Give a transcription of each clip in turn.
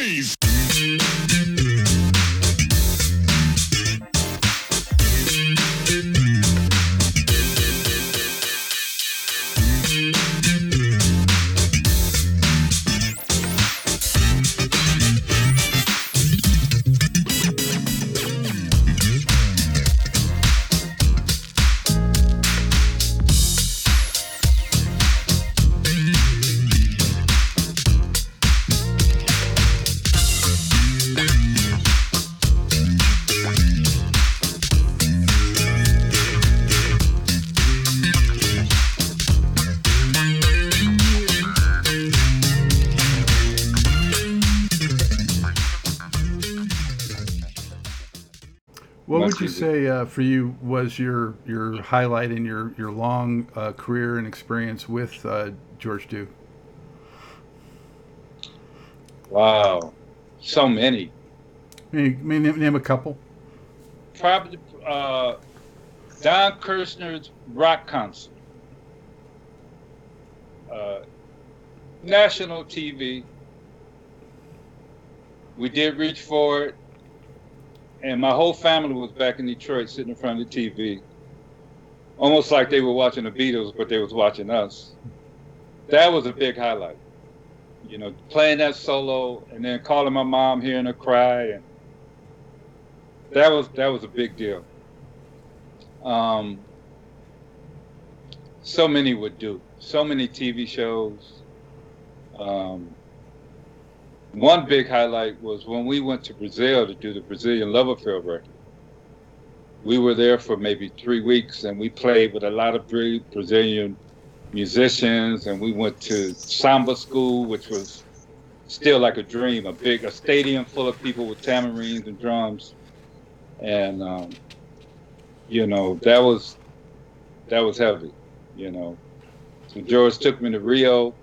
Blaze. Would you say uh, for you was your your highlight in your your long uh, career and experience with uh, George Duke? Wow, so many. May, name, name a couple. Probably uh, Don Kirshner's rock concert. Uh, national TV. We did reach for it, and my whole family was back in Detroit, sitting in front of the TV, almost like they were watching the Beatles, but they was watching us. That was a big highlight. You know, playing that solo and then calling my mom, hearing her cry, and that was that was a big deal. Um, so many would do so many TV shows. Um, one big highlight was when we went to Brazil to do the Brazilian Love Affair record. We were there for maybe three weeks, and we played with a lot of Brazilian musicians, and we went to samba school, which was still like a dream, a big a stadium full of people with tamarines and drums and um, you know that was that was heavy you know so george took me to rio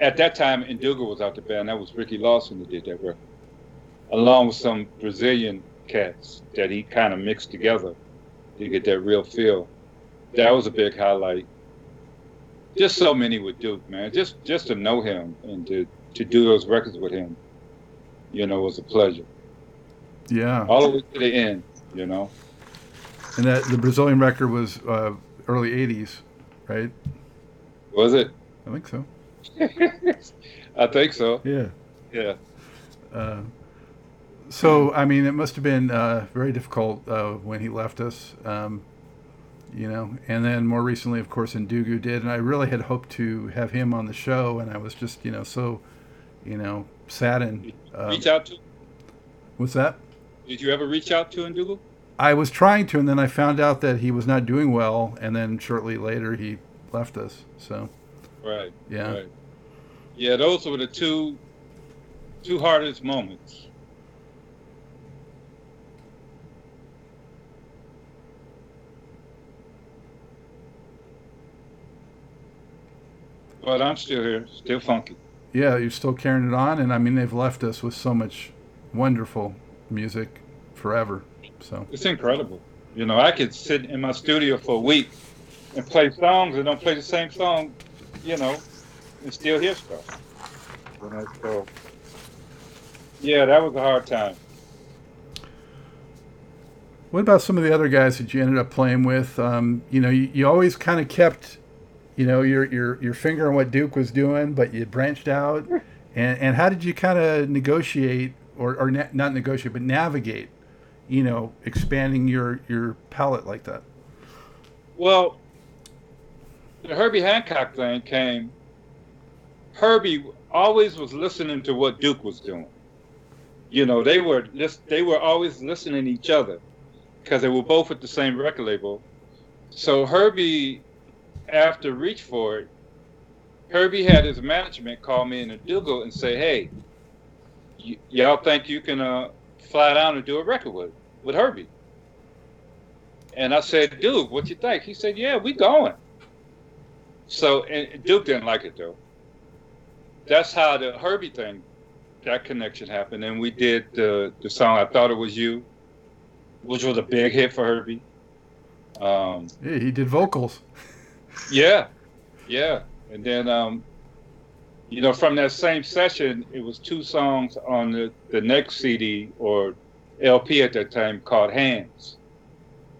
at that time Ndugu was out the band. That was ricky lawson who did that record along with some brazilian cats that he kind of mixed together to get that real feel. That was a big highlight. Just so many with duke man. Just just to know him and to to do those records with him you know was a pleasure. Yeah, all the way to the end you know? And that the Brazilian record was uh, early '80s, right? was it? I think so. I think so. Yeah. Yeah. Uh, so I mean, it must have been uh, very difficult uh, when he left us. Um, you know, and then more recently, of course, Ndugu did, and I really had hoped to have him on the show, and I was just, you know, so, you know, saddened. Um, reach out to. what's that? Did you ever reach out to Ndugu? I was trying to, and then I found out that he was not doing well, and then shortly later he left us. So Right. yeah, Right. Yeah, those were the two two hardest moments. But I'm still here, still funky. yeah, you're still carrying it on, and I mean they've left us with so much wonderful music forever. So It's incredible. You know, I could sit in my studio for a week and play songs and don't play the same song, you know, and still hear stuff. You know, so yeah, that was a hard time. What about some of the other guys that you ended up playing with? Um, you know, you, you always kind of kept, you know, your, your your finger on what Duke was doing, but you branched out. And and how did you kind of negotiate, or or na- not negotiate, but navigate, you know, expanding your your palette like that? Well, the Herbie Hancock thing came. Herbie always was listening to what Duke was doing. You know, they were lis- they were always listening to each other because they were both at the same record label. So Herbie, after Reach For It, Herbie had his management call me in Ndugu and say, "Hey, y- y'all think you can uh, fly down and do a record with with Herbie?" And I said, Duke, what you think? He said, Yeah, we going. So and Duke didn't like it though. That's how the Herbie thing, that connection happened. And we did the the song I Thought It Was You, which was a big hit for Herbie. Um, Yeah, he did vocals. yeah, yeah. And then um, you know, from that same session, it was two songs on the, the next CD or LP at that time called Hands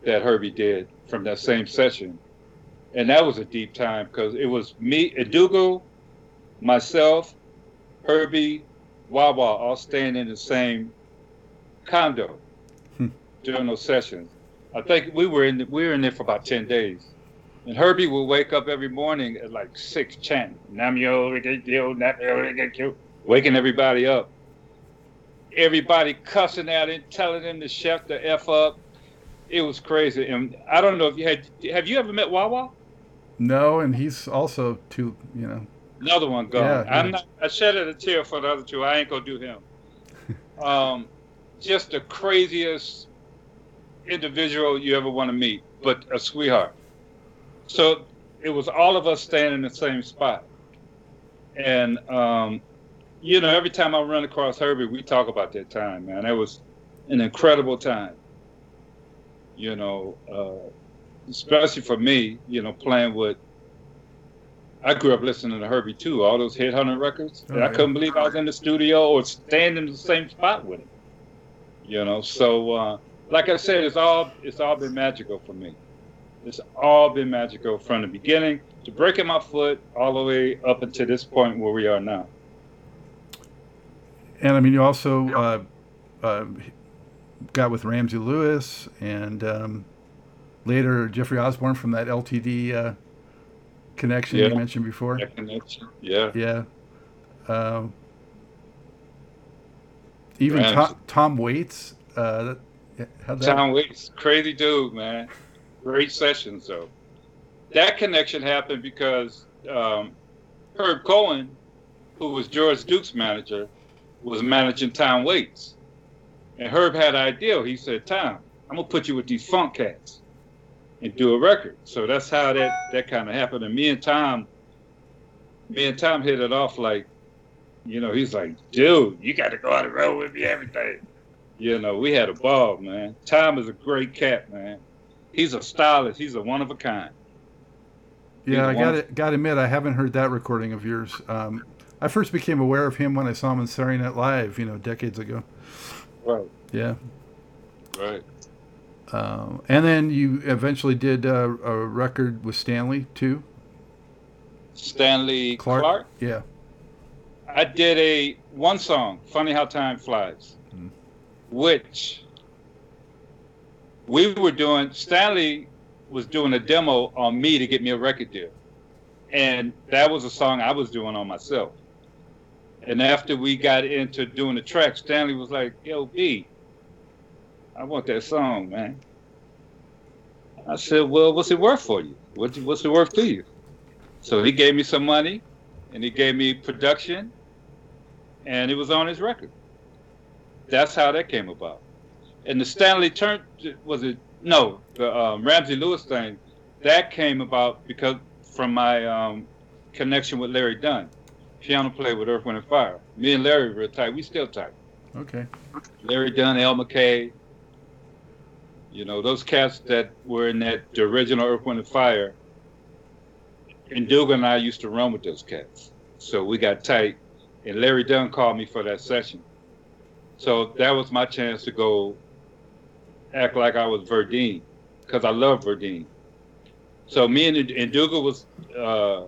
that Herbie did from that same session. And that was a deep time because it was me, Ndugu, myself, Herbie, Wawa, all staying in the same condo Hmm. during those sessions. I think we were in the, we were in there for about ten days. And Herbie would wake up every morning at like six chanting, Namyo Rikikyo, Namyo Rikikyo, waking everybody up. Everybody cussing at him, telling him to shut the F up. It was crazy. And I don't know if you had have you ever met Wawa? No, and he's also too, you know. Another one gone. Yeah, I'm not I shedded a tear for the other two. I ain't gonna do him. um just the craziest individual you ever want to meet, but a sweetheart. So it was all of us staying in the same spot. And um, you know, every time I run across Herbie, we talk about that time, man. It was an incredible time. You know, uh, especially for me, you know, playing with I grew up listening to Herbie too, all those Head Hunter records. Oh, and I yeah. couldn't believe I was in the studio or standing in the same spot with him. You know, so uh, like I said, it's all it's all been magical for me. It's all been magical from the beginning to breaking my foot all the way up until this point where we are now. And I mean, you also uh, uh, got with Ramsey Lewis and um, later Jeffrey Osborne from that LTD uh, connection Yeah. you mentioned before. That connection. Yeah. Yeah. Um, even Tom, Tom Waits. Uh, that, that? Tom Waits, crazy dude, man. Great sessions though. That connection happened because um, Herb Cohen, who was George Duke's manager, was managing Tom Waits. And Herb had an idea. He said, Tom, I'm gonna put you with these funk cats and do a record. So that's how that, that kind of happened. And me and Tom, me and Tom hit it off like, you know, he's like, dude, you got to go on the road with me, everything. You know, we had a ball, man. Tom is a great cat, man. He's a stylist. He's a one of a kind. Yeah, I got to got to admit, I haven't heard that recording of yours. Um, I first became aware of him when I saw him in Saturday Night Live, you know, decades ago. Right. Yeah. Right. Um, and then you eventually did uh, a record with Stanley too. Stanley Clarke? Clarke. Yeah. I did a one song, "Funny How Time Flies," Hmm. which we were doing. Stanley was doing a demo on me to get me a record deal, and that was a song I was doing on myself. And after we got into doing the track, Stanley was like, "Yo, B, I want that song, man." I said, "Well, what's it worth for you? What's what's it worth to you?" So he gave me some money, and he gave me production, and it was on his record. That's how that came about. And the Stanley Turn was it? No, the um, Ramsey Lewis thing that came about because from my um, connection with Larry Dunn, piano player with Earth, Wind and Fire. Me and Larry were tight. We still tight. Okay. Larry Dunn, Al McKay. You know those cats that were in that the original Earth, Wind and Fire. And Ndugu and I used to run with those cats, so we got tight. And Larry Dunn called me for that session, so that was my chance to go act like I was Verdine, because I love Verdine. So me and, and Ndugu was uh,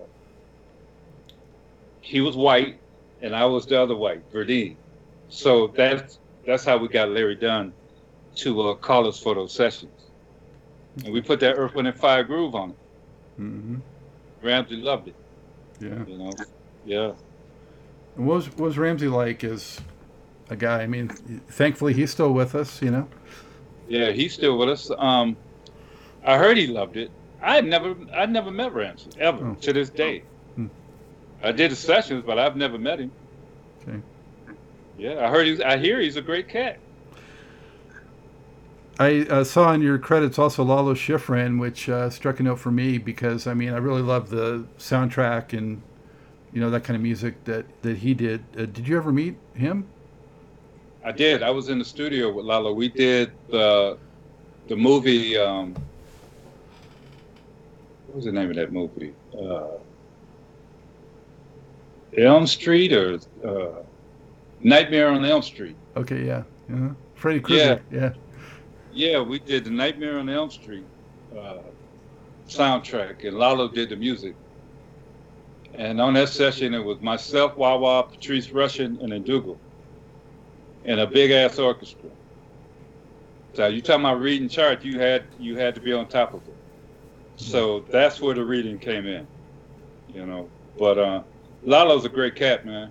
he was white, and I was the other white, Verdine. So that's that's how we got Larry Dunn to uh, call us for those sessions, and we put that Earth, Wind, and Fire groove on it. hmm Ramsey loved it, Yeah. you know. Yeah, And what was what was Ramsey like as a guy? I mean, thankfully he's still with us. You know. yeah, he's still with us. Um, I heard he loved it. I had never, I never met Ramsey ever Oh. to this day. Hmm. I did the sessions, but I've never met him. Okay. Yeah, I heard he's. I hear he's a great cat. I uh, saw in your credits also Lalo Schifrin, which uh, struck a note for me because I mean I really love the soundtrack and you know that kind of music that that he did. Uh, did you ever meet him? I did. I was in the studio with Lalo. We did the the movie. Um, what was the name of that movie? Uh, Elm Street or uh, Nightmare on Elm Street. Okay, yeah, uh-huh. Freddy Krueger. Yeah. yeah, yeah, we did the Nightmare on Elm Street uh, soundtrack, and Lalo did the music. And on that session, it was myself, Wawa, Patrice Rushen, and Ndugu, and a big ass orchestra. So you talking about reading charts? You had you had to be on top of it. So that's where the reading came in, you know. But uh, Lalo's a great cat, man.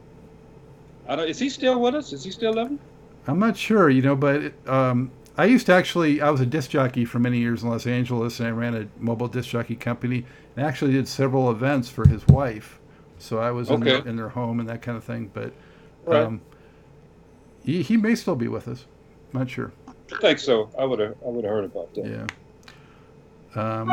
I don't. Is he still with us? Is he still living? I'm not sure, you know, but um, I used to actually. I was a disc jockey for many years in Los Angeles, and I ran a mobile disc jockey company, and actually did several events for his wife. So I was okay. in, their, in, their, home and that kind of thing. But right. um, he, he may still be with us. I'm Not sure. I think so. I would have I would have heard about that. Yeah. Um,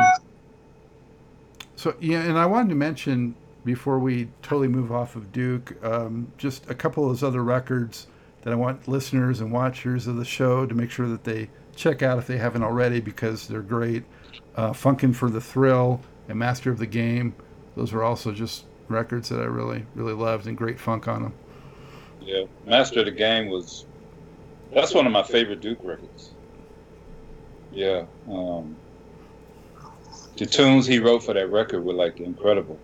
so yeah, and I wanted to mention before we totally move off of Duke, um, just a couple of those other records that I want listeners and watchers of the show to make sure that they check out if they haven't already because they're great. Uh, Funkin' for the Thrill and Master of the Game. Those are also just records that I really, really loved and great funk on them. Yeah, Master of the Game was that's one of my favorite Duke records. Yeah, um, the tunes he wrote for that record were like incredible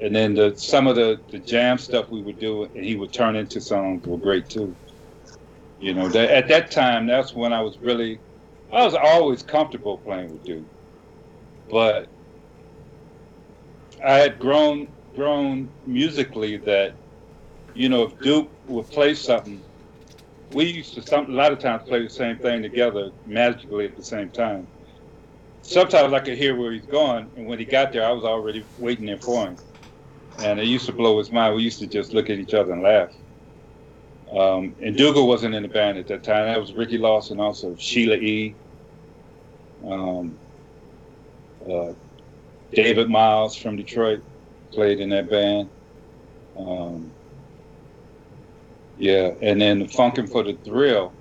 and then the some of the the jam stuff we would do and he would turn into songs were great too you know that, at that time that's when i was really i was always comfortable playing with duke but i had grown grown musically that you know if duke would play something we used to some, a lot of times play the same thing together magically at the same time sometimes i could hear where he's going and when he got there i was already waiting there for him and it used to blow his mind. We used to just look at each other and laugh. Um, and Ndugu wasn't in the band at that time. That was Ricky Lawson, also Sheila E. Um, uh, David Miles from Detroit played in that band. Um, yeah, and then Funkin' for the Thrill.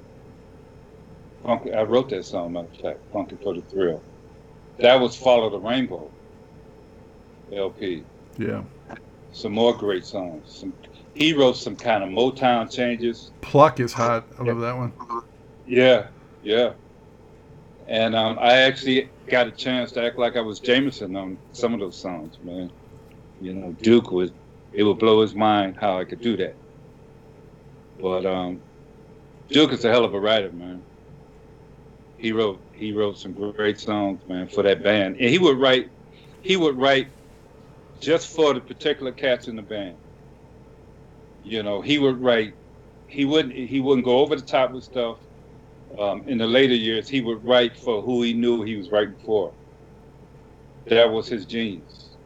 Funk, I wrote that song, matter of fact, Funkin' for the Thrill. That was Follow the Rainbow LP. Yeah some more great songs. Some, he wrote some kind of Motown changes. Pluck is hot. I love that one. Yeah, yeah. And um, I actually got a chance to act like I was Jamerson on some of those songs, man. You know, Duke was, it would blow his mind how I could do that. But um, Duke is a hell of a writer, man. He wrote he wrote some great songs, man, for that band. And he would write he would write just for the particular cats in the band. You know, he would write. He wouldn't. He wouldn't go over the top with stuff. Um, in the later years, he would write for who he knew he was writing for. That was his genius.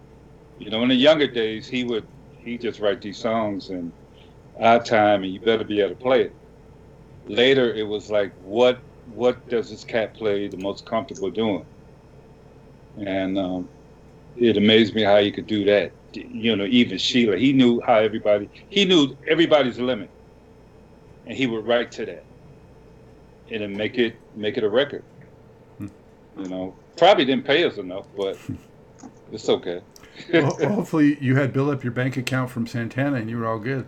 You know, in the younger days, he would he just write these songs and our time, and you better be able to play it. Later, it was like, what what does this cat play the most comfortable doing? And um, it amazed me how he could do that. You know, even Sheila, he knew how everybody, he knew everybody's limit, and he would write to that, and then make it make it a record. Hmm. You know, probably didn't pay us enough, but it's okay. well, hopefully, you had built up your bank account from Santana, and you were all good.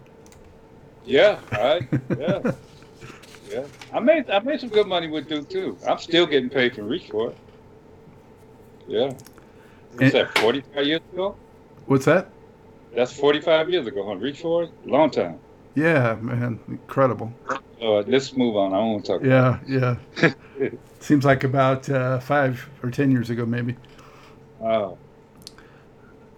Yeah, right. Yeah, yeah. I made I made some good money with Duke too. I'm still getting paid from Reach for it. Yeah. What's that, 45 years ago? What's that? That's 45 years ago, huh? Reach for it? Long time. Yeah, man. Incredible. Uh, let's move on. I don't want to talk Yeah, yeah. Seems like about uh, five or 10 years ago, maybe. Wow.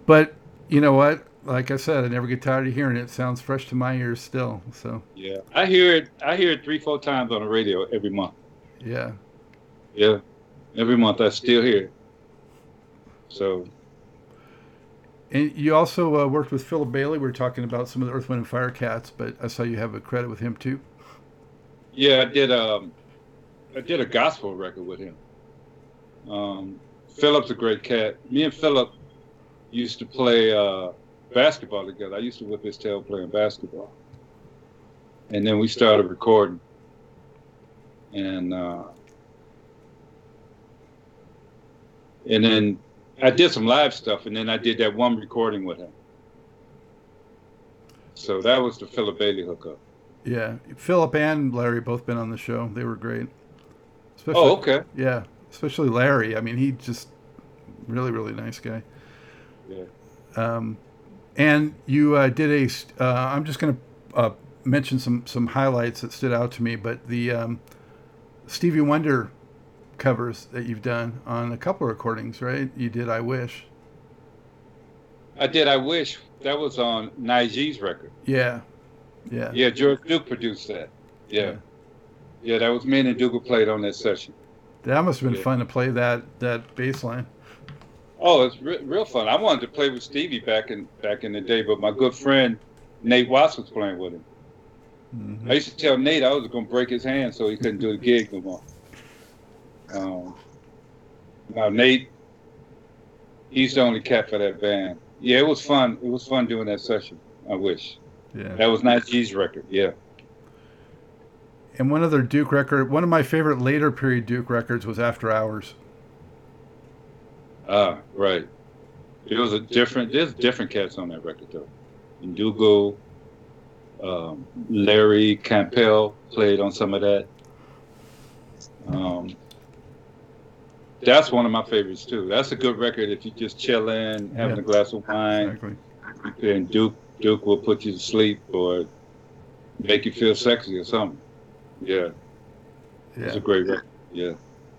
But you know what? Like I said, I never get tired of hearing it. it. Sounds fresh to my ears still. So. Yeah, I hear it. I hear it three, four times on the radio every month. Yeah. Yeah, every month I still hear it. So. And you also uh, worked with Philip Bailey. We were talking about some of the Earth, Wind, and Fire cats, but I saw you have a credit with him too. Yeah, I did. Um, I did a gospel record with him. Um, Philip's a great cat. Me and Philip used to play uh, basketball together. I used to whip his tail playing basketball, and then we started recording. And uh, and then I did some live stuff, and then I did that one recording with him. So that was the Philip Bailey hookup. Yeah, Philip and Larry both been on the show. They were great. Especially, oh, okay. Yeah, especially Larry. I mean, he just really, really nice guy. Yeah. Um, and you uh, did a. Uh, I'm just going to uh, mention some some highlights that stood out to me, but the um, Stevie Wonder covers that you've done on a couple of recordings, right? You did "I Wish." I did "I Wish." That was on Najee's record. Yeah, yeah. Yeah, George Duke produced that. Yeah. yeah. Yeah, that was me and Duke played on that session. That must have been yeah. fun to play that that bass line. Oh, it's re- real fun. I wanted to play with Stevie back in back in the day, but my good friend Nate Watts was playing with him. Mm-hmm. I used to tell Nate I was going to break his hand so he couldn't do the gig no more. Um, now Nate, he's the only cat for that band. Yeah, it was fun. It was fun doing that session. I wish. Yeah. That was Najee's record. Yeah. And one other Duke record, one of my favorite later period Duke records was After Hours. Ah, right. It was a different. There's different cats on that record though. Ndugu, um, Larry Campbell played on some of that. Um, that's one of my favorites too. That's a good record if you're just chilling, having yeah. a glass of wine, exactly. and Duke Duke will put you to sleep or make you feel sexy or something. Yeah. Yeah. It's a great record. Yeah.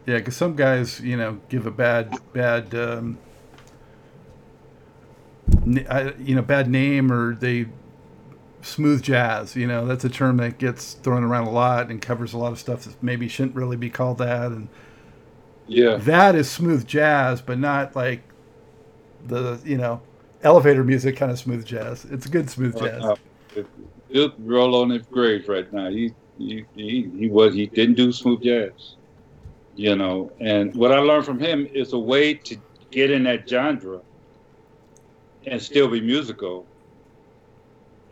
Yeah, because some guys, you know, give a bad, bad, um, you know, bad name or they smooth jazz. You know, that's a term that gets thrown around a lot and covers a lot of stuff that maybe shouldn't really be called that. And yeah, that is smooth jazz, but not like the you know elevator music kind of smooth jazz. It's good smooth jazz. Uh, He'll roll on his grave right now. He, he he he was he didn't do smooth jazz, you know. And what I learned from him is a way to get in that genre and still be musical.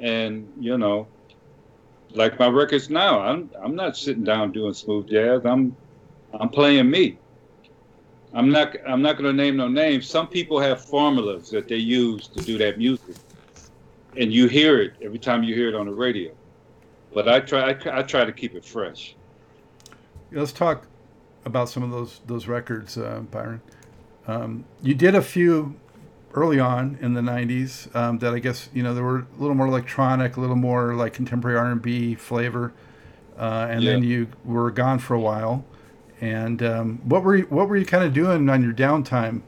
And you know, like my records now, I'm I'm not sitting down doing smooth jazz. I'm I'm playing me. I'm not I'm not going to name no names. Some people have formulas that they use to do that music, and you hear it every time you hear it on the radio. But I try I, I try to keep it fresh. Let's talk about some of those those records, uh, Byron. Um, you did a few early on in the '90s um, that I guess you know they were a little more electronic, a little more like contemporary R&B flavor, uh, and yeah. then you were gone for a while. And um, what were you, what were you kind of doing on your downtime?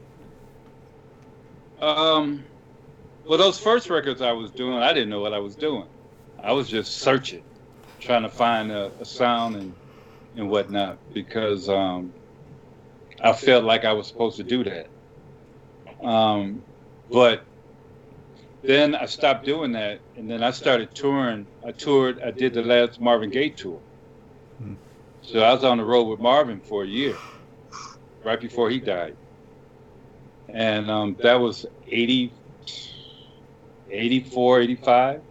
Um, well, those first records I was doing, I didn't know what I was doing. I was just searching, trying to find a, a sound and and whatnot because um, I felt like I was supposed to do that. Um, but then I stopped doing that, and then I started touring. I toured. I did the last Marvin Gaye tour, so I was on the road with Marvin for a year, right before he died. And um, that was 80, 84, 85.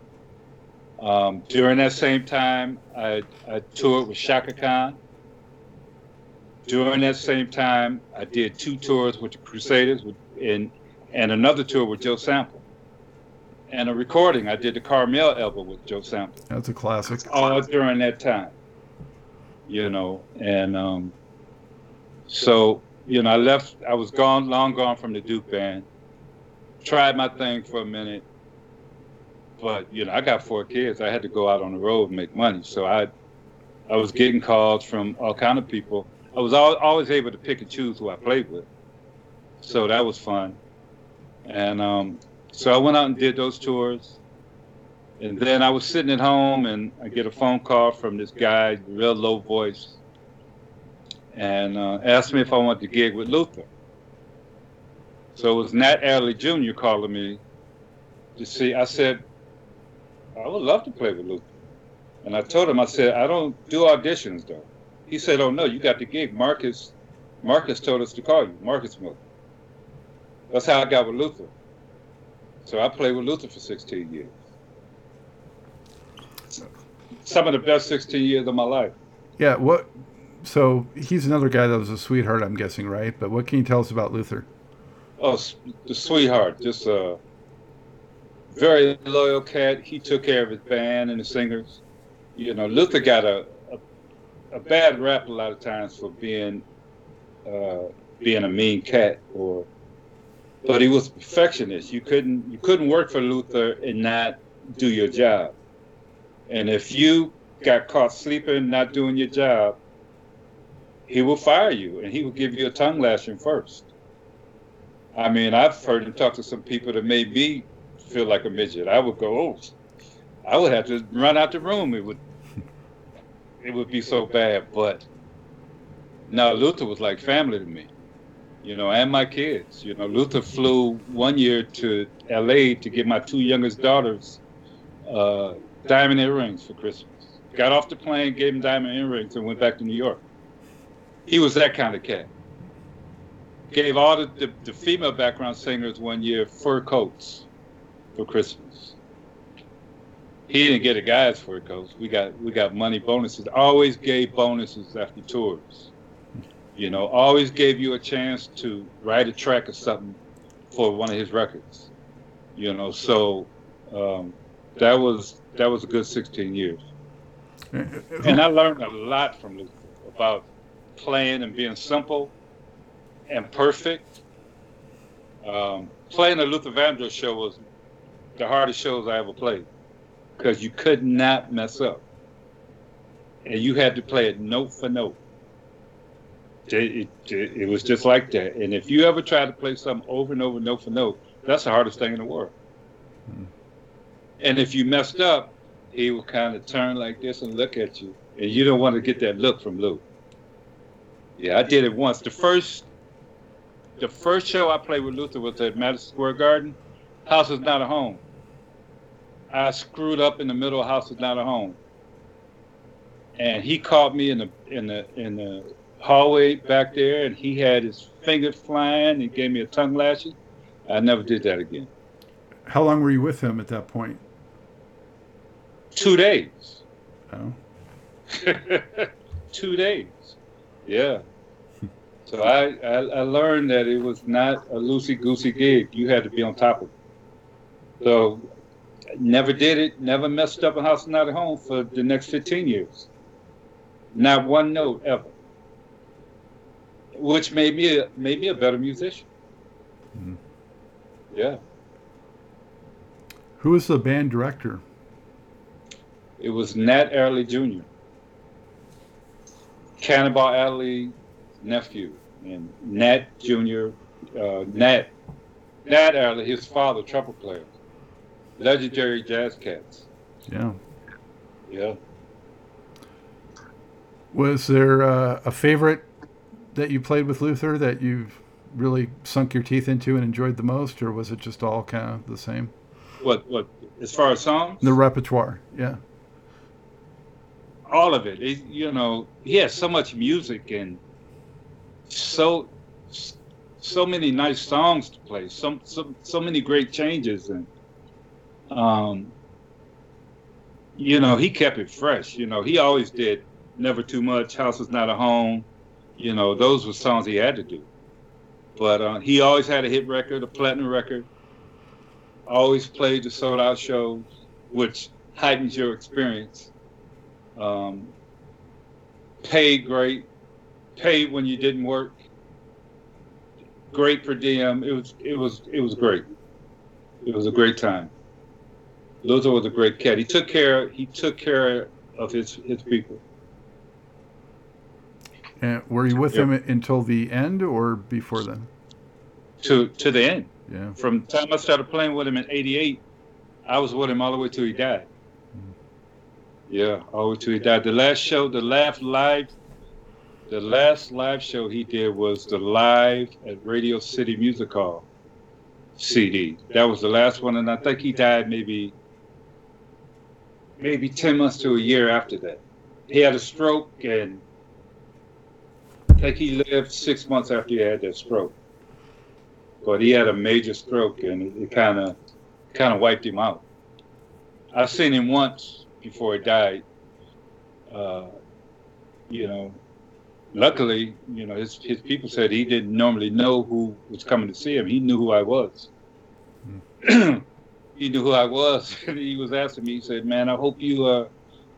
Um, during that same time, I, I toured with Chaka Khan. During that same time, I did two tours with the Crusaders with, and, and another tour with Joe Sample. And a recording, I did the Carmel album with Joe Sample. That's a classic. All during that time you know, and um, so you know, I left. I was gone, long gone from the Duke band. Tried my thing for a minute, but you know, I got four kids. I had to go out on the road and make money. So I, I was getting calls from all kind of people. I was al- always able to pick and choose who I played with. So that was fun. And um, so I went out and did those tours. And then I was sitting at home and I get a phone call from this guy, real low voice, and uh, asked me if I wanted to gig with Luther. So it was Nat Adderley Jr. calling me to see. I said, I would love to play with Luther. And I told him, I said, I don't do auditions though. He said, Oh no, you got the gig. Marcus Marcus told us to call you, Marcus Miller. That's how I got with Luther. So I played with Luther for 16 years some of the best 16 years of my life. Yeah. What? So he's another guy that was a sweetheart, I'm guessing, right? But what can you tell us about Luther? Oh, the sweetheart. Just a very loyal cat. He took care of his band and the singers. You know, Luther got a a, a bad rap a lot of times for being uh, being a mean cat, or but he was a perfectionist. You couldn't you couldn't work for Luther and not do your job. And if you got caught sleeping, not doing your job, he will fire you and he will give you a tongue lashing first. I mean, I've heard him talk to some people that made me feel like a midget. I would go, oh, I would have to run out the room. It would, it would be so bad. But now Luther was like family to me, you know, and my kids. You know, Luther flew one year to L.A. to get my two youngest daughters uh, diamond earrings for Christmas. Got off the plane, gave him diamond earrings, and went back to New York. He was that kind of cat. Gave all the, the, the female background singers one year fur coats for Christmas. He didn't get a guy's fur coats. We got we got money bonuses. Always gave bonuses after tours. You know, always gave you a chance to write a track or something for one of his records. You know, so um, that was that was a good 16 years. And I learned a lot from Luther about playing and being simple and perfect. Um, playing the Luther Vandross show was the hardest shows I ever played because you could not mess up, and you had to play it note for note. It, it, it, was just like that. And if you ever try to play something over and over, note for note, that's the hardest thing in the world. Hmm. And if you messed up, he would kind of turn like this and look at you, and you don't want to get that look from Lou. Yeah, I did it once. The first, the first show I played with Luther was at Madison Square Garden. House is not a home. I screwed up in the middle of House is not a home, and he caught me in the in the in the hallway back there, and he had his fingers flying. And gave me a tongue lashing. I never did that again. How long were you with him at that point? Two days. Oh. Two days. Yeah. So I, I, I learned that it was not a loosey goosey gig. You had to be on top of it. So never did it. Never messed up a house not at home for the next 15 years. Not one note ever. Which made me a, made me a better musician. Mm-hmm. Yeah. Who was the band director? It was Nat Adderley Jr. Cannonball Adderley nephew, and Nat Jr. Uh, Nat Nat Adderley, his father, trumpet player, legendary jazz cats. Yeah. Yeah. Was there uh, a favorite that you played with Luther that you've really sunk your teeth into and enjoyed the most, or was it just all kind of the same? What what as far as songs? The repertoire, yeah. All of it. it you know, he has so much music and so so many nice songs to play. So so so many great changes and um you know, he kept it fresh. You know, he always did Never Too Much, House is Not a Home. You know, those were songs he had to do. But uh, he always had a hit record, a platinum record always played the sold out shows, which heightens your experience. Um, paid great, paid when you didn't work. Great per diem. It was it was it was great. It was a great time. Luther was a great cat. He took care he took care of his his people. And were you with him until the end or before then? To to the end. Yeah. From the time I started playing with him in '88, I was with him all the way till he died. Yeah, oh, way till he died. The last show, the last live, the last live show he did was the live at Radio City Music Hall CD. That was the last one, and I think he died maybe maybe ten months to a year after that. He had a stroke, and I think he lived six months after he had that stroke but he had a major stroke and it kind of kind of wiped him out. I've seen him once before he died. Uh, you know, luckily, you know, his his people said he didn't normally know who was coming to see him. He knew who I was. Mm. he knew who I was. he was asking me. He said, "Man, I hope you uh,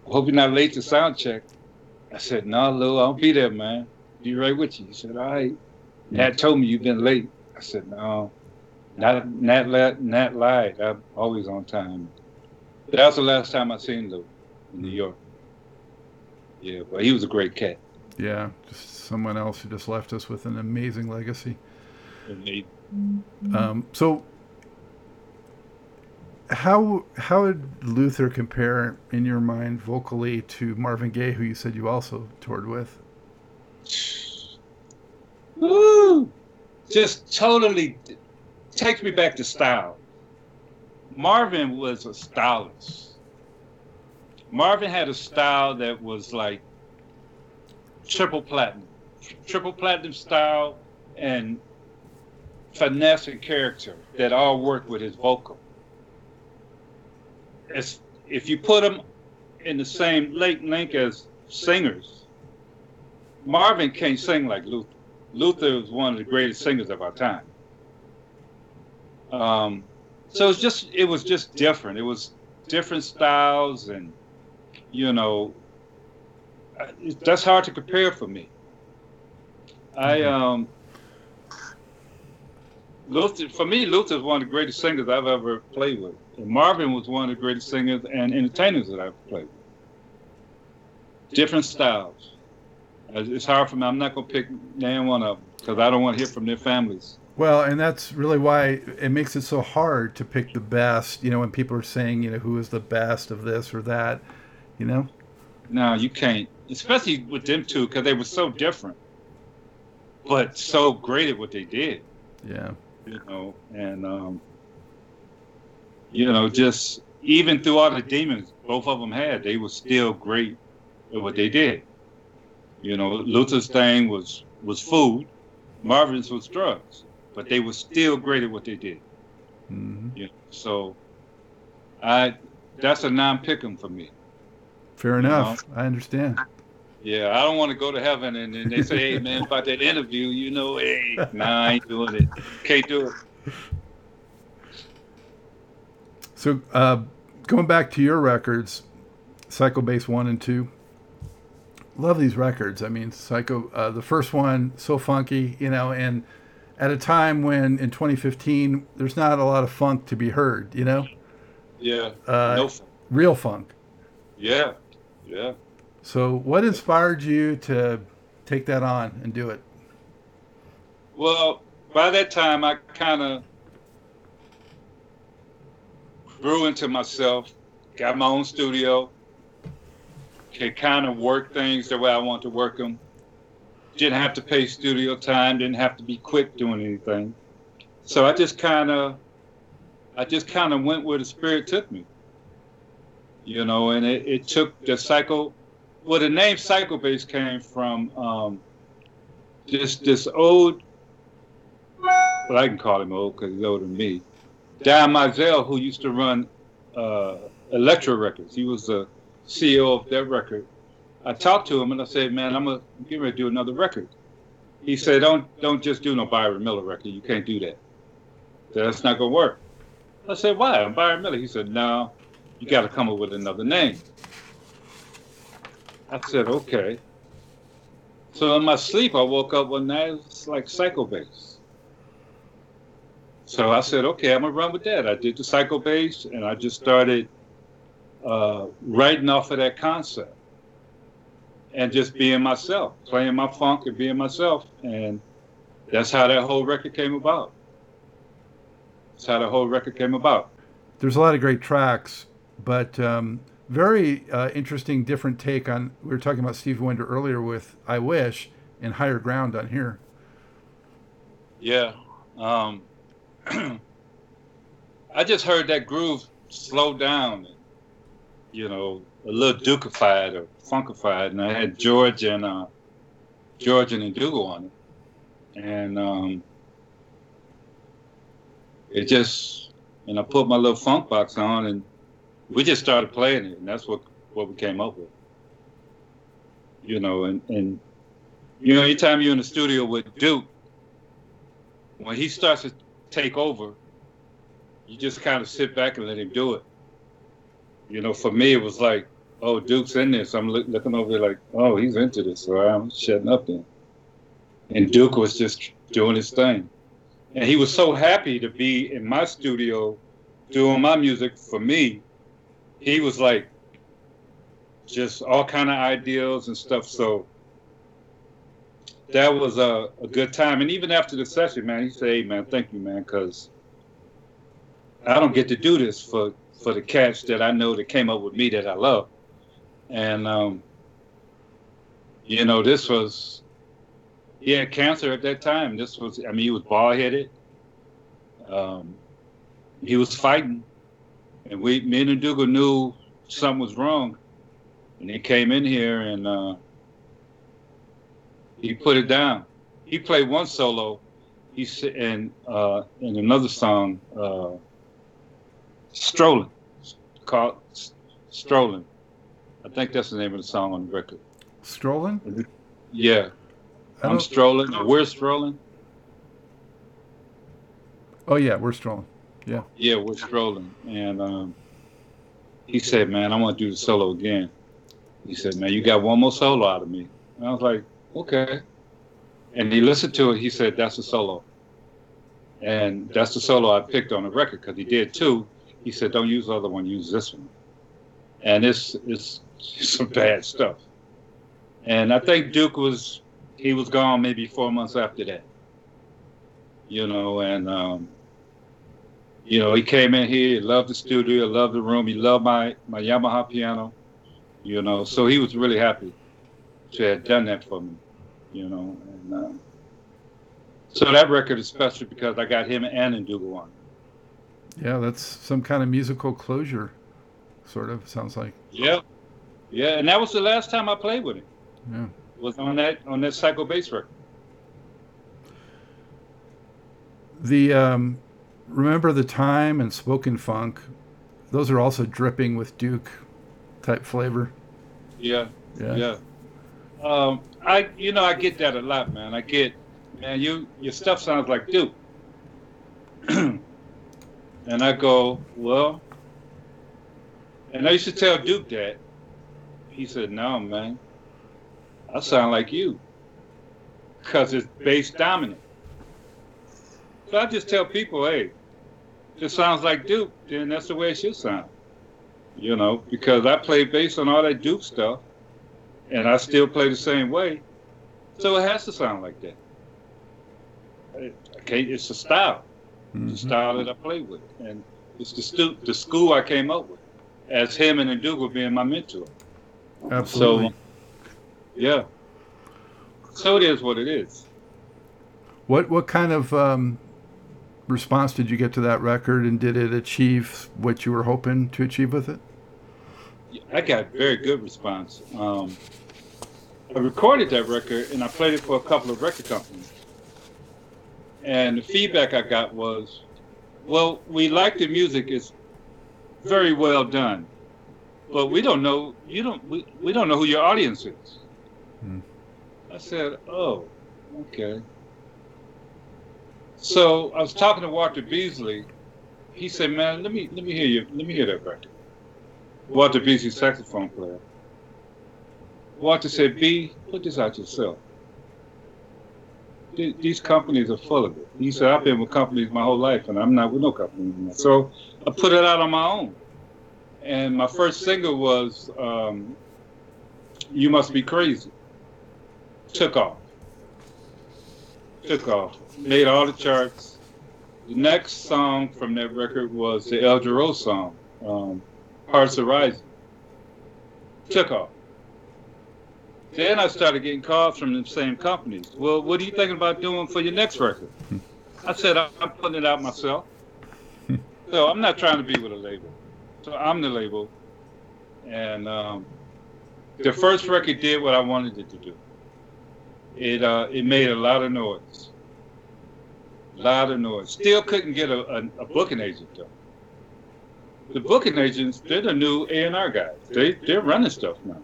I hope you're not late to sound check." I said, "No, Lou, I'll be there, man. Be right with you." He said, "All right." Nat told me you've been late. I said, "No, not Nat. Nat lied. I'm always on time." That was the last time I seen Lou in New York. Yeah, but he was a great cat. Yeah, just someone else who just left us with an amazing legacy. Um, so, how how would Luther compare in your mind vocally to Marvin Gaye, who you said you also toured with? Woo! Just totally takes me back to style. Marvin was a stylist. Marvin had a style that was like triple platinum, triple platinum style, and finesse and character that all worked with his vocal. As if you put them in the same late link as singers, Marvin can't sing like Luther. Luther was one of the greatest singers of our time. Um, so it's just it was just different. It was different styles, and you know, that's hard to compare for me. I um, Luther for me, Luther is one of the greatest singers I've ever played with. And Marvin was one of the greatest singers and entertainers that I've played with. Different styles. It's hard for me. I'm not going to pick name one of them because I don't want to hear from their families. Well, and that's really why it makes it so hard to pick the best. You know, when people are saying, you know, who is the best of this or that, you know. No, you can't. Especially with them two, because they were so different, but so great at what they did. Yeah. You know, and um, you know, just even through all the demons both of them had, they were still great at what they did. You know, Luther's thing was was food, Marvin's was drugs but they were still great at what they did. Mm-hmm. Yeah. So, I that's a non-pick'em for me. Fair enough. You know? I understand. Yeah, I don't want to go to heaven and then they say, "Hey, man, about that interview, you know, hey, nah, I ain't doing it. Can't do it." So, uh, going back to your records, Psycho Bass one and two. Love these records. I mean, Psycho, uh, the first one, so funky, you know, and at a time when in 2015 there's not a lot of funk to be heard, you know? Yeah. Uh, no funk. Real funk. Yeah. Yeah. So, what inspired you to take that on and do it? Well, by that time, I kind of grew into myself, got my own studio, could kind of work things the way I want to work them didn't have to pay studio time, didn't have to be quick doing anything. So I just kind of, I just kind of went where the spirit took me. You know, and it, it took the cycle. Well, the name Psycho Bass came from um, this this old. Well, I can call him old because he's older than me. Don Mizell, who used to run uh, Records. He was the CEO of that record I talked to him and I said, "Man, I'm gonna get ready to do another record." He said, "Don't don't just do no Byron Miller record. You can't do that. That's not gonna work." I said, "Why? I'm Byron Miller." He said, "No, you got to come up with another name." I said, "Okay." So in my sleep, I woke up one night. It's like Psycho Bass. So I said, "Okay, I'm gonna run with that." I did the Psycho Bass, and I just started uh, writing off of that concept and just being myself, playing my funk and being myself. And that's how that whole record came about. That's how the whole record came about. There's a lot of great tracks, but um, very uh, interesting, different take on. We were talking about Steve Wonder earlier with "I Wish" and "Higher Ground" on here. Yeah, um, I just heard that groove slow down. You know, a little dukeified or funkified, and I had George and uh, George and Ndugu on it, and um, it just and I put my little funk box on, and we just started playing it, and that's what what we came up with. You know, and and you know, anytime you're in the studio with Duke, when he starts to take over, you just kind of sit back and let him do it. You know, for me, it was like, oh, Duke's in this. I'm look, looking over like, oh, he's into this, so I'm shutting up then. And Duke was just doing his thing. And he was so happy to be in my studio doing my music for me. He was like, just all kind of ideals and stuff. So that was a, a good time. And even after the session, man, he said, hey, man, thank you, man, because I don't get to do this for, for the cats that I know that came up with me that I love. And, um, you know, this was, he had cancer at that time. This was, I mean, he was bald headed. Um, he was fighting. And we, me and Ndugu knew something was wrong. And he came in here and, uh, he put it down. He played one solo. He and uh, in another song, uh, "Strolling," called "Strolling." I think that's the name of the song on the record. Strolling. Yeah, I'm strolling. We're strolling. Oh yeah, we're strolling. Yeah. Yeah, we're strolling, and um, he said, "Man, I want to do the solo again." He said, "Man, you got one more solo out of me." And I was like, okay. And he listened to it. He said, that's a solo. And that's the solo I picked on the record because he did too. He said, don't use the other one, use this one. And it's, it's some bad stuff. And I think Duke was, he was gone maybe four months after that. You know, and, um, you know, he came in here, he loved the studio, loved the room, he loved my, my Yamaha piano, you know, so he was really happy to have done that for me, you know. And uh, so that record is special because I got him and Ndugu on. Yeah, that's some kind of musical closure, sort of sounds like. Yeah, yeah, and that was the last time I played with him. Yeah, was on that on that Psycho Bass record. The um, remember the time and spoken funk, those are also dripping with Duke type flavor. Yeah, yeah. yeah. Um, I, you know, I get that a lot, man. I get, man, you, your stuff sounds like Duke. and I go, well, and I used to tell Duke that. He said, no, man, I sound like you. Because it's bass dominant. So I just tell people, hey, it sounds like Duke, then that's the way it should sound. You know, because I play bass on all that Duke stuff and I still play the same way. So it has to sound like that. Okay, it's a style, mm-hmm. the style that I play with, and it's the stu- the school I came up with, as him and Ndugu being my mentor. Absolutely. So, yeah. So it is what it is. What what kind of um, response did you get to that record, and did it achieve what you were hoping to achieve with it? I got very good response. Um, I recorded that record and I played it for a couple of record companies. And the feedback I got was, well, we like the music, it's very well done. But we don't know you don't we, we don't know who your audience is. Hmm. I said, Oh, okay. So I was talking to Walter Beasley. He said, Man, let me let me hear you let me hear that record. Walter Beasley saxophone player. Walter said, B, put this out yourself. These companies are full of it. He said, I've been with companies my whole life and I'm not with no company anymore. So I put it out on my own. And my first single was um, You Must Be Crazy. Took off. Took off. Made all the charts. The next song from that record was the Al Jarreau song. Um, Hearts Are Rising. Took off. Then I started getting calls from the same companies. Well, what are you thinking about doing for your next record? I said, I'm putting it out myself. so I'm not trying to be with a label. So I'm the label. And um, the first record did what I wanted it to do. It uh, it made a lot of noise. A lot of noise. Still couldn't get a, a, a booking agent though the booking agents, they're the new A&R guys. They, they're running stuff now.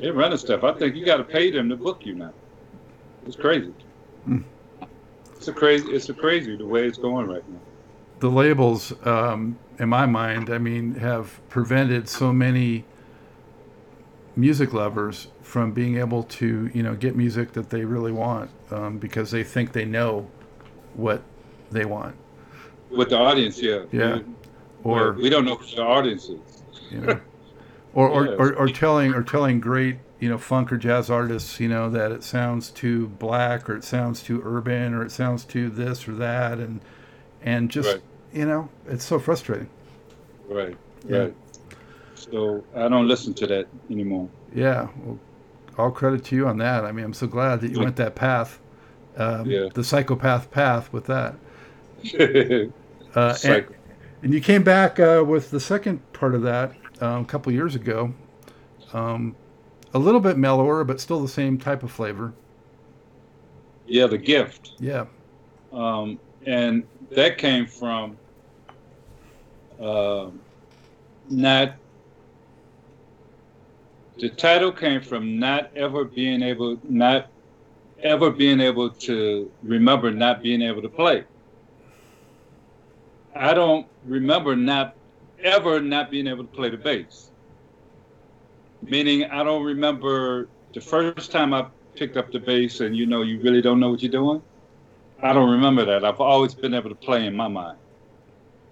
They're running stuff. I think you got to pay them to book you now. It's crazy. Hmm. it's a crazy it's a crazy the way it's going right now. The labels, um, in my mind, I mean, have prevented so many music lovers from being able to you know get music that they really want um, because they think they know what they want. With the audience, yeah. Yeah. We, Or we don't know who the audience is. you know, or or, or, or telling or telling great you know funk or jazz artists you know that it sounds too black or it sounds too urban or it sounds too this or that and and just Right. you know it's so frustrating. Right. Yeah. Right. So I don't listen to that anymore. Yeah, well, all credit to you on that. I mean, I'm so glad that you went that path, um, Yeah. the psychopath path with that. Uh, and, and you came back uh, with the second part of that um, a couple years ago. Um, a little bit mellower, but still the same type of flavor. yeah, the gift. Yeah, um, and that came from um not the title came from not ever being able not ever being able to remember not being able to play i don't remember not ever not being able to play the bass meaning i don't remember the first time i picked up the bass and you know you really don't know what you're doing I don't remember that. I've always been able to play in my mind.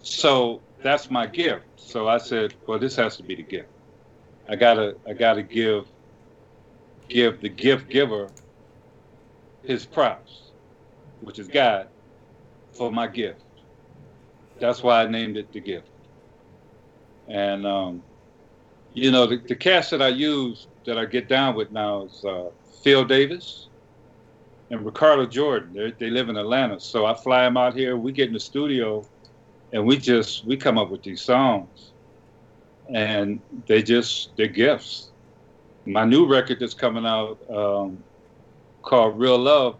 So that's my gift. So I said, well, this has to be the gift. I gotta, I gotta give, give the gift giver his props, which is God, for my gift. That's why I named it the gift. And um, you know, the, the cast that I use that I get down with now is uh, Phil Davis and Ricardo Jordan. They they live in Atlanta, so I fly them out here. We get in the studio, and we just we come up with these songs, and they just they're gifts. My new record that's coming out um, called Real Love.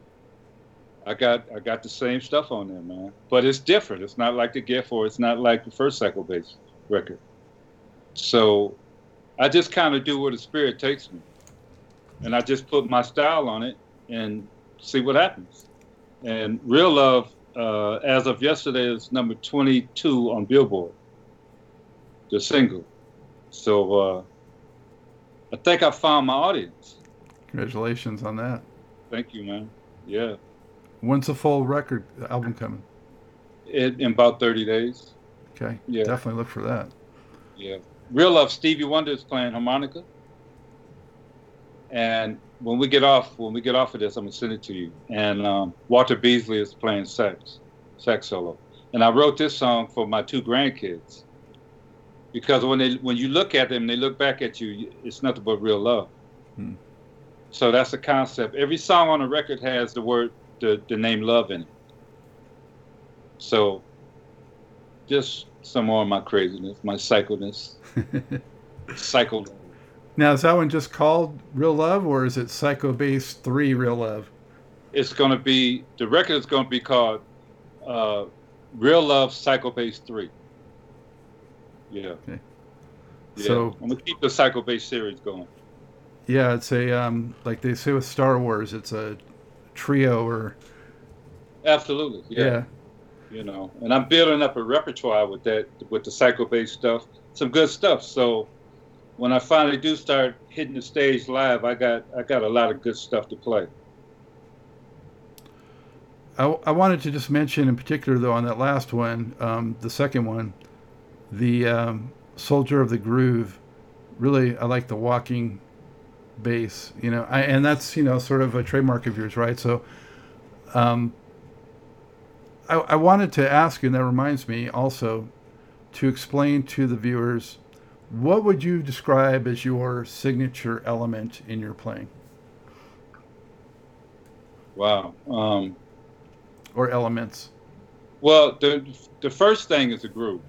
I got I got the same stuff on there, man. But it's different. It's not like the gift, or it's not like the first Psycho Bass record. So I just kind of do where the spirit takes me, and I just put my style on it and see what happens. And Real Love, uh, as of yesterday, is number 22 on Billboard, the single. So uh, I think I found my audience. congratulations on that. Thank you, man. Yeah, When's the full record album coming? it, in about 30 days. Okay, Yeah. definitely look for that. Yeah. Real Love, Stevie Wonder is playing harmonica. And when we get off, when we get off of this, I'm gonna send it to you. And um, Walter Beasley is playing sax, sax solo. And I wrote this song for my two grandkids because when they when you look at them, they look back at you. It's nothing but real love. Hmm. So that's the concept. Every song on the record has the word, the, the name love in it. So just some more of my craziness, my psychoness, cycle. now, is that one just called Real Love, or is it Psycho Bass Three Real Love? It's going to be the record is going to be called uh, Real Love Psycho Bass Three. Yeah. Okay. Yeah. So- I'm gonna keep the Psycho Bass series going. Yeah, it's a um, like they say with Star Wars, it's a trio or Absolutely. yeah. yeah. you know and i'm building up a repertoire with that with the Psycho Bass stuff some good stuff so when i finally do start hitting the stage live i got i got a lot of good stuff to play I, I wanted to just mention in particular though on that last one, um, the second one, the um, Soldier of the Groove. Really, I like the walking bass. You know, I, and that's you know sort of a trademark of yours, right? So, um, I, I wanted to ask and that reminds me also to explain to the viewers what would you describe as your signature element in your playing? Wow um, or elements. well the the first thing is a groove.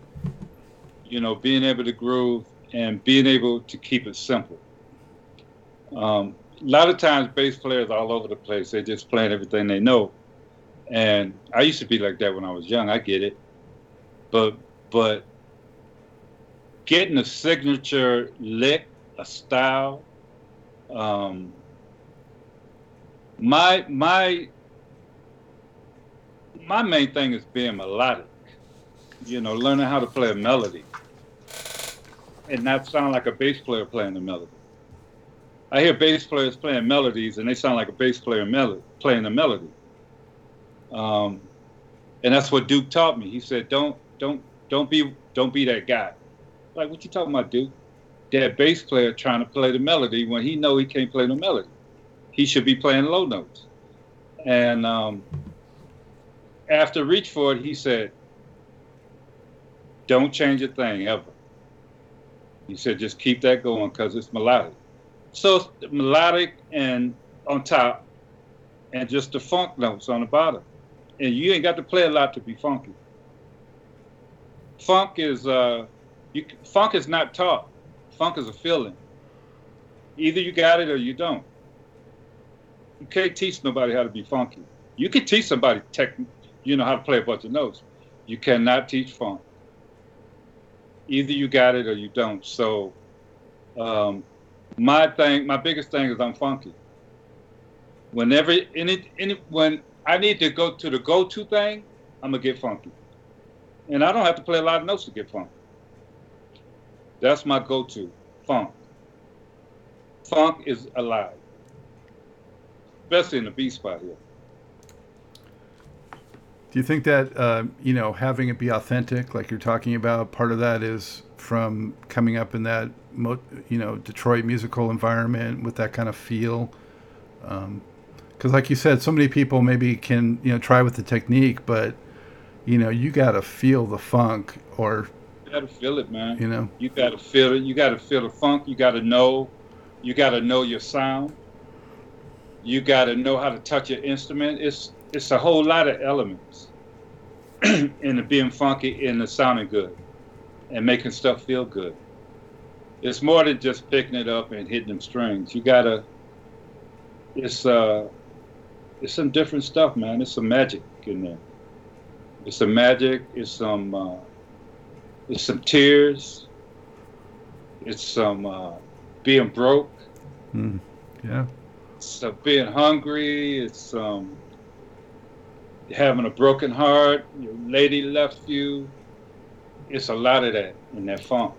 You know being able to groove and being able to keep it simple. Um, a lot of times bass players all over the place they're just playing everything they know. And i used to be like that when i was young i get it. But but getting a signature lick a style um, my my my main thing is being melodic. You know, learning how to play a melody, and not sound like a bass player playing the melody. I hear bass players playing melodies, and they sound like a bass player melody, playing a melody. Um, and that's what Duke taught me. He said, "Don't, don't, don't be, don't be that guy." Like, what you talking about, Duke? That bass player trying to play the melody when he know he can't play the melody. He should be playing low notes. And um, after Reach For It, he said, "Don't change a thing ever." He said, "Just keep that going because it's melodic." So melodic and on top, and just the funk notes on the bottom. And you ain't got to play a lot to be funky. Funk is uh, you, funk is not taught. Funk is a feeling. Either you got it or you don't. You can't teach nobody how to be funky. You can teach somebody tech, you know how to play a bunch of notes. You cannot teach funk. Either you got it or you don't. So, um, my thing, my biggest thing is I'm funky. Whenever any any when I need to go to the go-to thing, I'm gonna get funky, and I don't have to play a lot of notes to get funky. That's my go-to, funk. Funk is alive, especially in the B spot here. Do you think that uh, you know having it be authentic, like you're talking about, part of that is from coming up in that you know Detroit musical environment with that kind of feel? Because, um, like you said, so many people maybe can you know try with the technique, but you know you got to feel the funk, or You gotta feel it, man. you know, You gotta feel it. You gotta feel the funk. You gotta know. You gotta know your sound. You gotta know how to touch your instrument. It's it's a whole lot of elements in the being funky and the sounding good and making stuff feel good. It's more than just picking it up and hitting them strings. You gotta. It's uh, it's some different stuff, man. It's some magic in there. It's some magic. It's some. Uh, it's some tears. It's some uh, being broke. mm, yeah, It's uh, being hungry. It's um, having a broken heart. Your lady left you. It's a lot of that in that funk.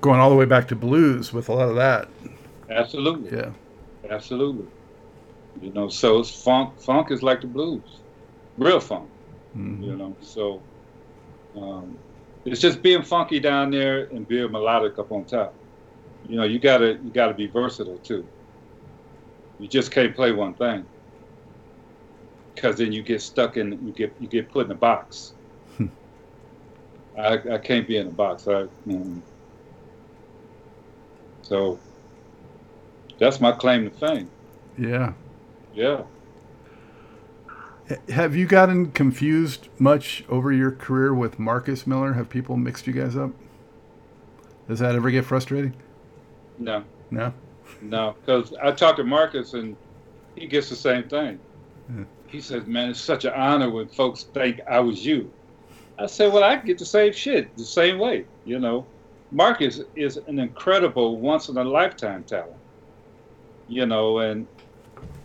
going all the way back to blues with a lot of that. Absolutely, Yeah, absolutely. You know, so it's funk. Funk is like the blues, real funk. Mhm. You know, so um, it's just being funky down there and being melodic up on top. You know, you gotta you gotta be versatile too. You just can't play one thing, because then you get stuck in you get you get put in a box. I, I can't be in a box. I, so that's my claim to fame. yeah. Yeah. Have you gotten confused much over your career with Marcus Miller? Have people mixed you guys up? Does that ever get frustrating? No. No. No, because I talked to Marcus and he gets the same thing. Yeah. He says, "Man, it's such an honor when folks think I was you." I said, "Well, I get the same shit the same way, you know." Marcus is an incredible, once in a lifetime talent, you know, and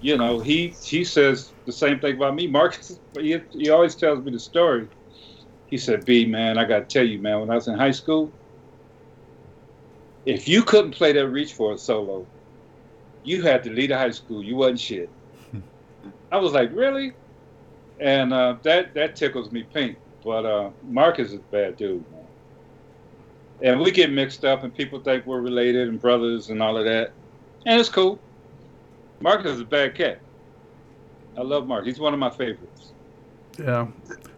you know he he says the same thing about me. Marcus, he, he always tells me the story. He said, "B man, I got to tell you, man, when I was in high school." If you couldn't play that Reach For It solo, you had to leave the high school. You wasn't shit. I was like, really? And uh, that that tickles me pink. But uh, Marcus is a bad dude, man. And we get mixed up, and people think we're related and brothers and all of that. And it's cool. Marcus is a bad cat. I love Mark. He's one of my favorites. Yeah.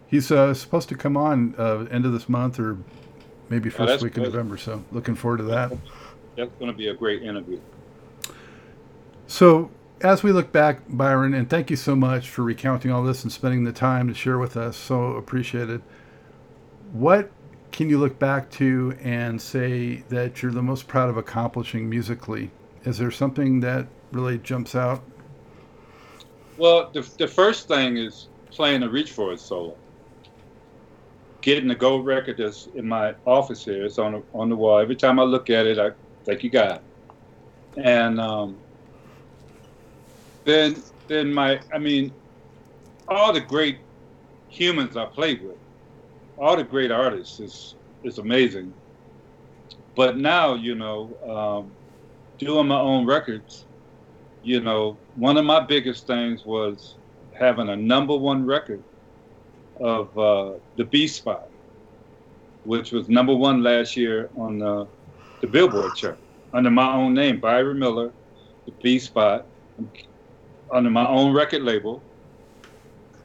He's uh, supposed to come on uh, end of this month or maybe first that's week in. November. So looking forward to that. That's going to be a great interview. So as we look back, Byron, and thank you so much for recounting all this and spending the time to share with us. So appreciated. What can you look back to and say that you're the most proud of accomplishing musically? Is there something that really jumps out? Well, the, the first thing is playing a Reach For It solo. Getting the gold record that's in my office here. It's on the, on the wall. Every time I look at it, I think you it. And um, then then my I mean, all the great humans I played with. All the great artists is is amazing. But now, you know, um, doing my own records, you know, one of my biggest things was having a number one record of uh, the B spot, which was number one last year on the, the Billboard chart under my own name, Byron Miller, the B spot, under my own record label.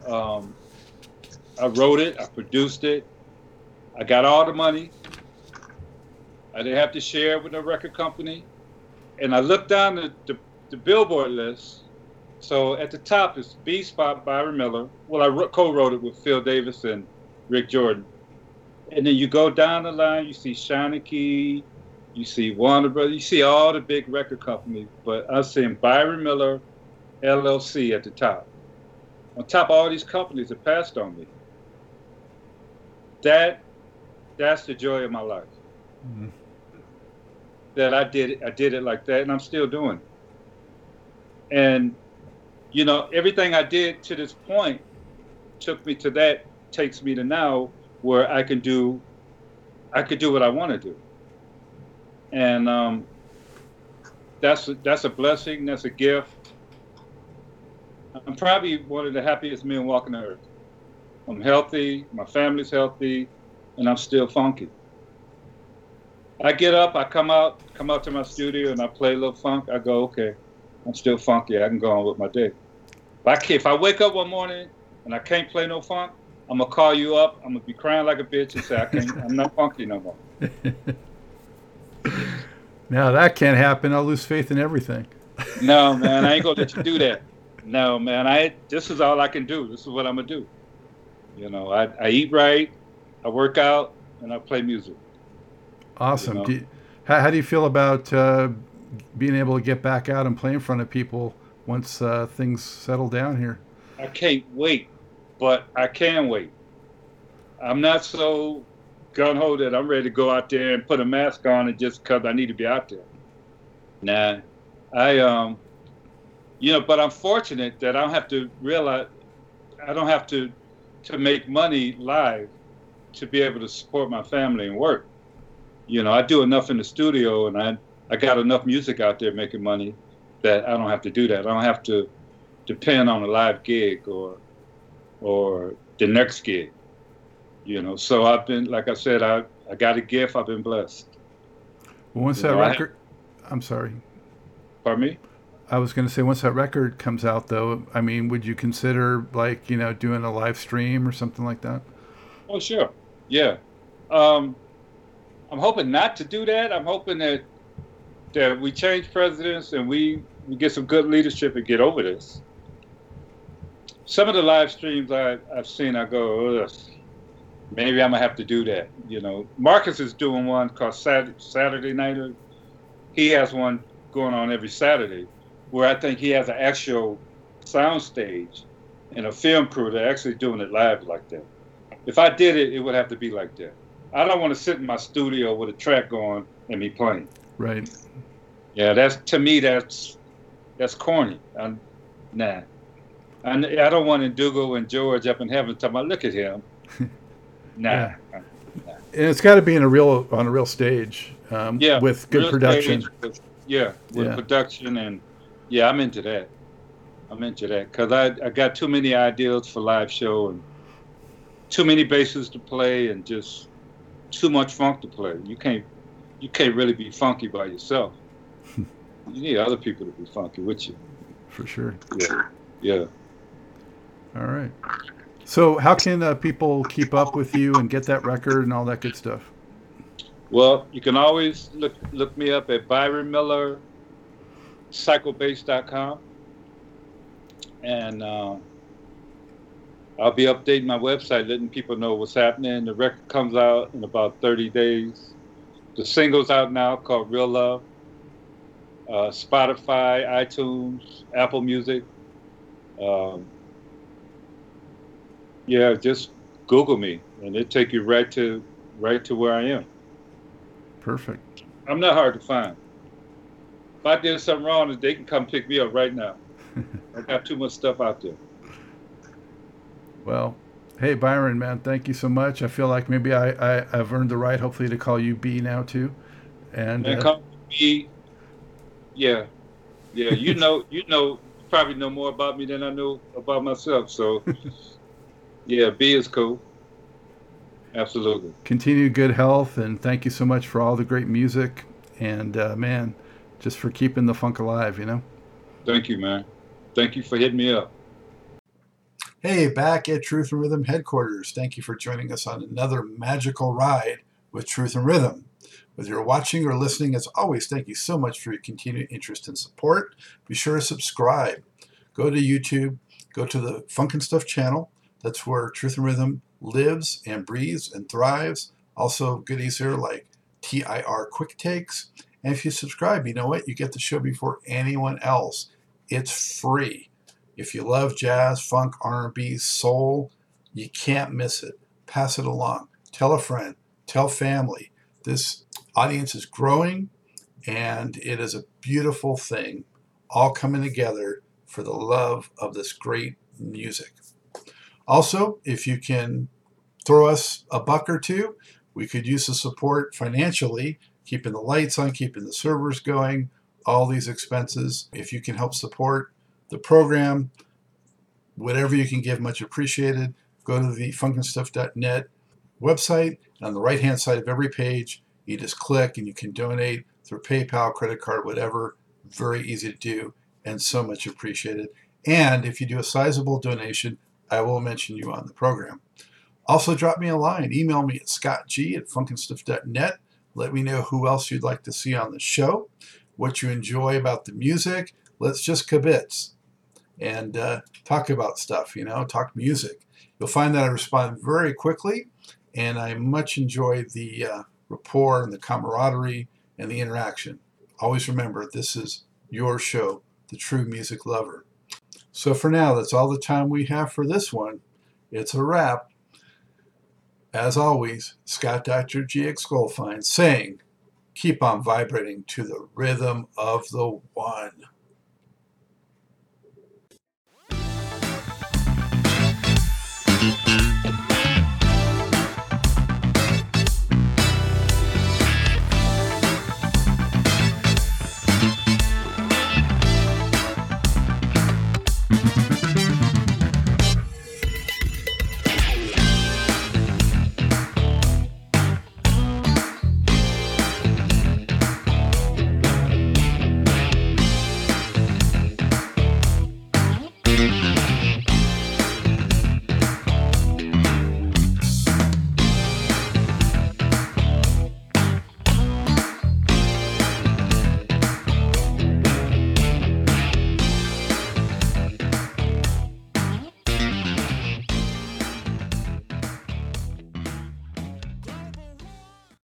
Um, I wrote it, I produced it, I got all the money. I didn't have to share with a record company. And I looked down the, the, the Billboard list. So at the top is B Spot Byron Miller. Well, I co-wrote it with Phil Davis and Rick Jordan. And then you go down the line, you see Shiny you see Warner Brothers, you see all the big record companies. But I'm seeing Byron Miller, LLC at the top. On top of all these companies that passed on me. That that's the joy of my life. Mm-hmm. That I did it, I did it like that, and I'm still doing. It. And you know, everything I did to this point took me to that, takes me to now where I can do, I could do what I want to do. And um, that's a, that's a blessing. That's a gift. I'm probably one of the happiest men walking the earth. I'm healthy. My family's healthy and I'm still funky. I get up, I come out, come out to my studio, and I play a little funk. I go, okay, I'm still funky. I can go on with my day. If I, if I wake up one morning and I can't play no funk, I'm gonna call you up. I'm gonna be crying like a bitch and say I can't. I'm not funky no more. now that can't happen. I'll lose faith in everything. no, man, I ain't gonna let you do that. No, man, I. This is all I can do. This is what I'm gonna do. You know, I, I eat right. I work out and I play music. Awesome. You know? do you, how, how, do you feel about uh, being able to get back out and play in front of people once uh, things settle down here? I can't wait, but I can wait. I'm not so gun ho that I'm ready to go out there and put a mask on and just because I need to be out there. Nah, I um, you know, but I'm fortunate that I don't have to realize I don't have to to make money live to be able to support my family and work. You know, I do enough in the studio and I I got enough music out there making money that I don't have to do that. I don't have to depend on a live gig or or the next gig. You know, so I've been like I said, I I got a gift. I've been blessed. Well, once you that know, record, have, I'm sorry. Pardon me. I was going to say once that record comes out, though, I mean, would you consider like you know doing a live stream or something like that? Oh, sure. Yeah. Um, I'm hoping not to do that. I'm hoping that that we change presidents and we, we get some good leadership and get over this. Some of the live streams I, I've seen, I go, maybe I'm gonna have to do that. You know, Marcus is doing one called Saturday, Saturday Night. He has one going on every Saturday, where I think he has an actual sound stage and a film crew that are actually doing it live like that if I did it, it would have to be like that. I don't want to sit in my studio with a track going and me playing. Right. Yeah, that's to me that's that's corny. I'm, nah. And I don't want Ndugu and George up in heaven talking about look at him. Nah. yeah. nah. And it's got to be in a real on a real stage. Um, yeah. With good production. With, yeah, with yeah. production and yeah, I'm into that. I'm into that because I I got too many ideas for live show and too many bases to play and just too much funk to play. You can't you can't really be funky by yourself. you need other people to be funky with you. For sure. Yeah. Yeah. All right. So, how can uh, people keep up with you and get that record and all that good stuff? Well, you can always look look me up at Byron Miller, psychobass.com. And uh, I'll be updating my website, letting people know what's happening. The record comes out in about 30 days. The single's out now called Real Love. Uh, Spotify, iTunes, Apple Music. Um, yeah, just Google me, and it take you right to right to where I am. Perfect. I'm not hard to find. If I did something wrong, they can come pick me up right now. I got too much stuff out there. Well, Hey Byron, man, thank you so much. I feel like maybe I, I have earned the right, hopefully, to call you B now too. And, And uh, call me, yeah, yeah. You know, you know, probably know more about me than I know about myself. So, yeah, B is cool. Absolutely. continued good health, and thank you so much for all the great music, and uh, man, just for keeping the funk alive. You know. Thank you, man. Thank you for hitting me up. Hey, back at Truth In Rhythm headquarters. Thank you for joining us on another magical ride with Truth In Rhythm. Whether you're watching or listening, as always, thank you so much for your continued interest and support. Be sure to subscribe. Go to YouTube, go to the Funk and Stuff channel. That's where Truth In Rhythm lives and breathes and thrives. Also, goodies here like TIR Quick Takes. And if you subscribe, you know what? You get the show before anyone else. It's free. If you love jazz, funk, R&B, soul, you can't miss it. Pass it along. Tell a friend. Tell family. This audience is growing, and it is a beautiful thing, all coming together for the love of this great music. Also, if you can throw us a buck or two, we could use the support financially, keeping the lights on, keeping the servers going, all these expenses. If you can help support the program, whatever you can give, much appreciated. Go to the funkandstuff.net website. And on the right hand side of every page, you just click and you can donate through PayPal, credit card, whatever. Very easy to do and so much appreciated. And if you do a sizable donation, I will mention you on the program. Also, drop me a line. Email me at scottg at funkandstuff.net. Let me know who else you'd like to see on the show, what you enjoy about the music. Let's just kibitz and uh, talk about stuff, you know, talk music. You'll find that I respond very quickly, and I much enjoy the uh, rapport and the camaraderie and the interaction. Always remember, this is your show, The True Music Lover. So for now, that's all the time we have for this one. It's a wrap. As always, Scott Dr. GX Goldfine saying, keep on vibrating to the rhythm of the one.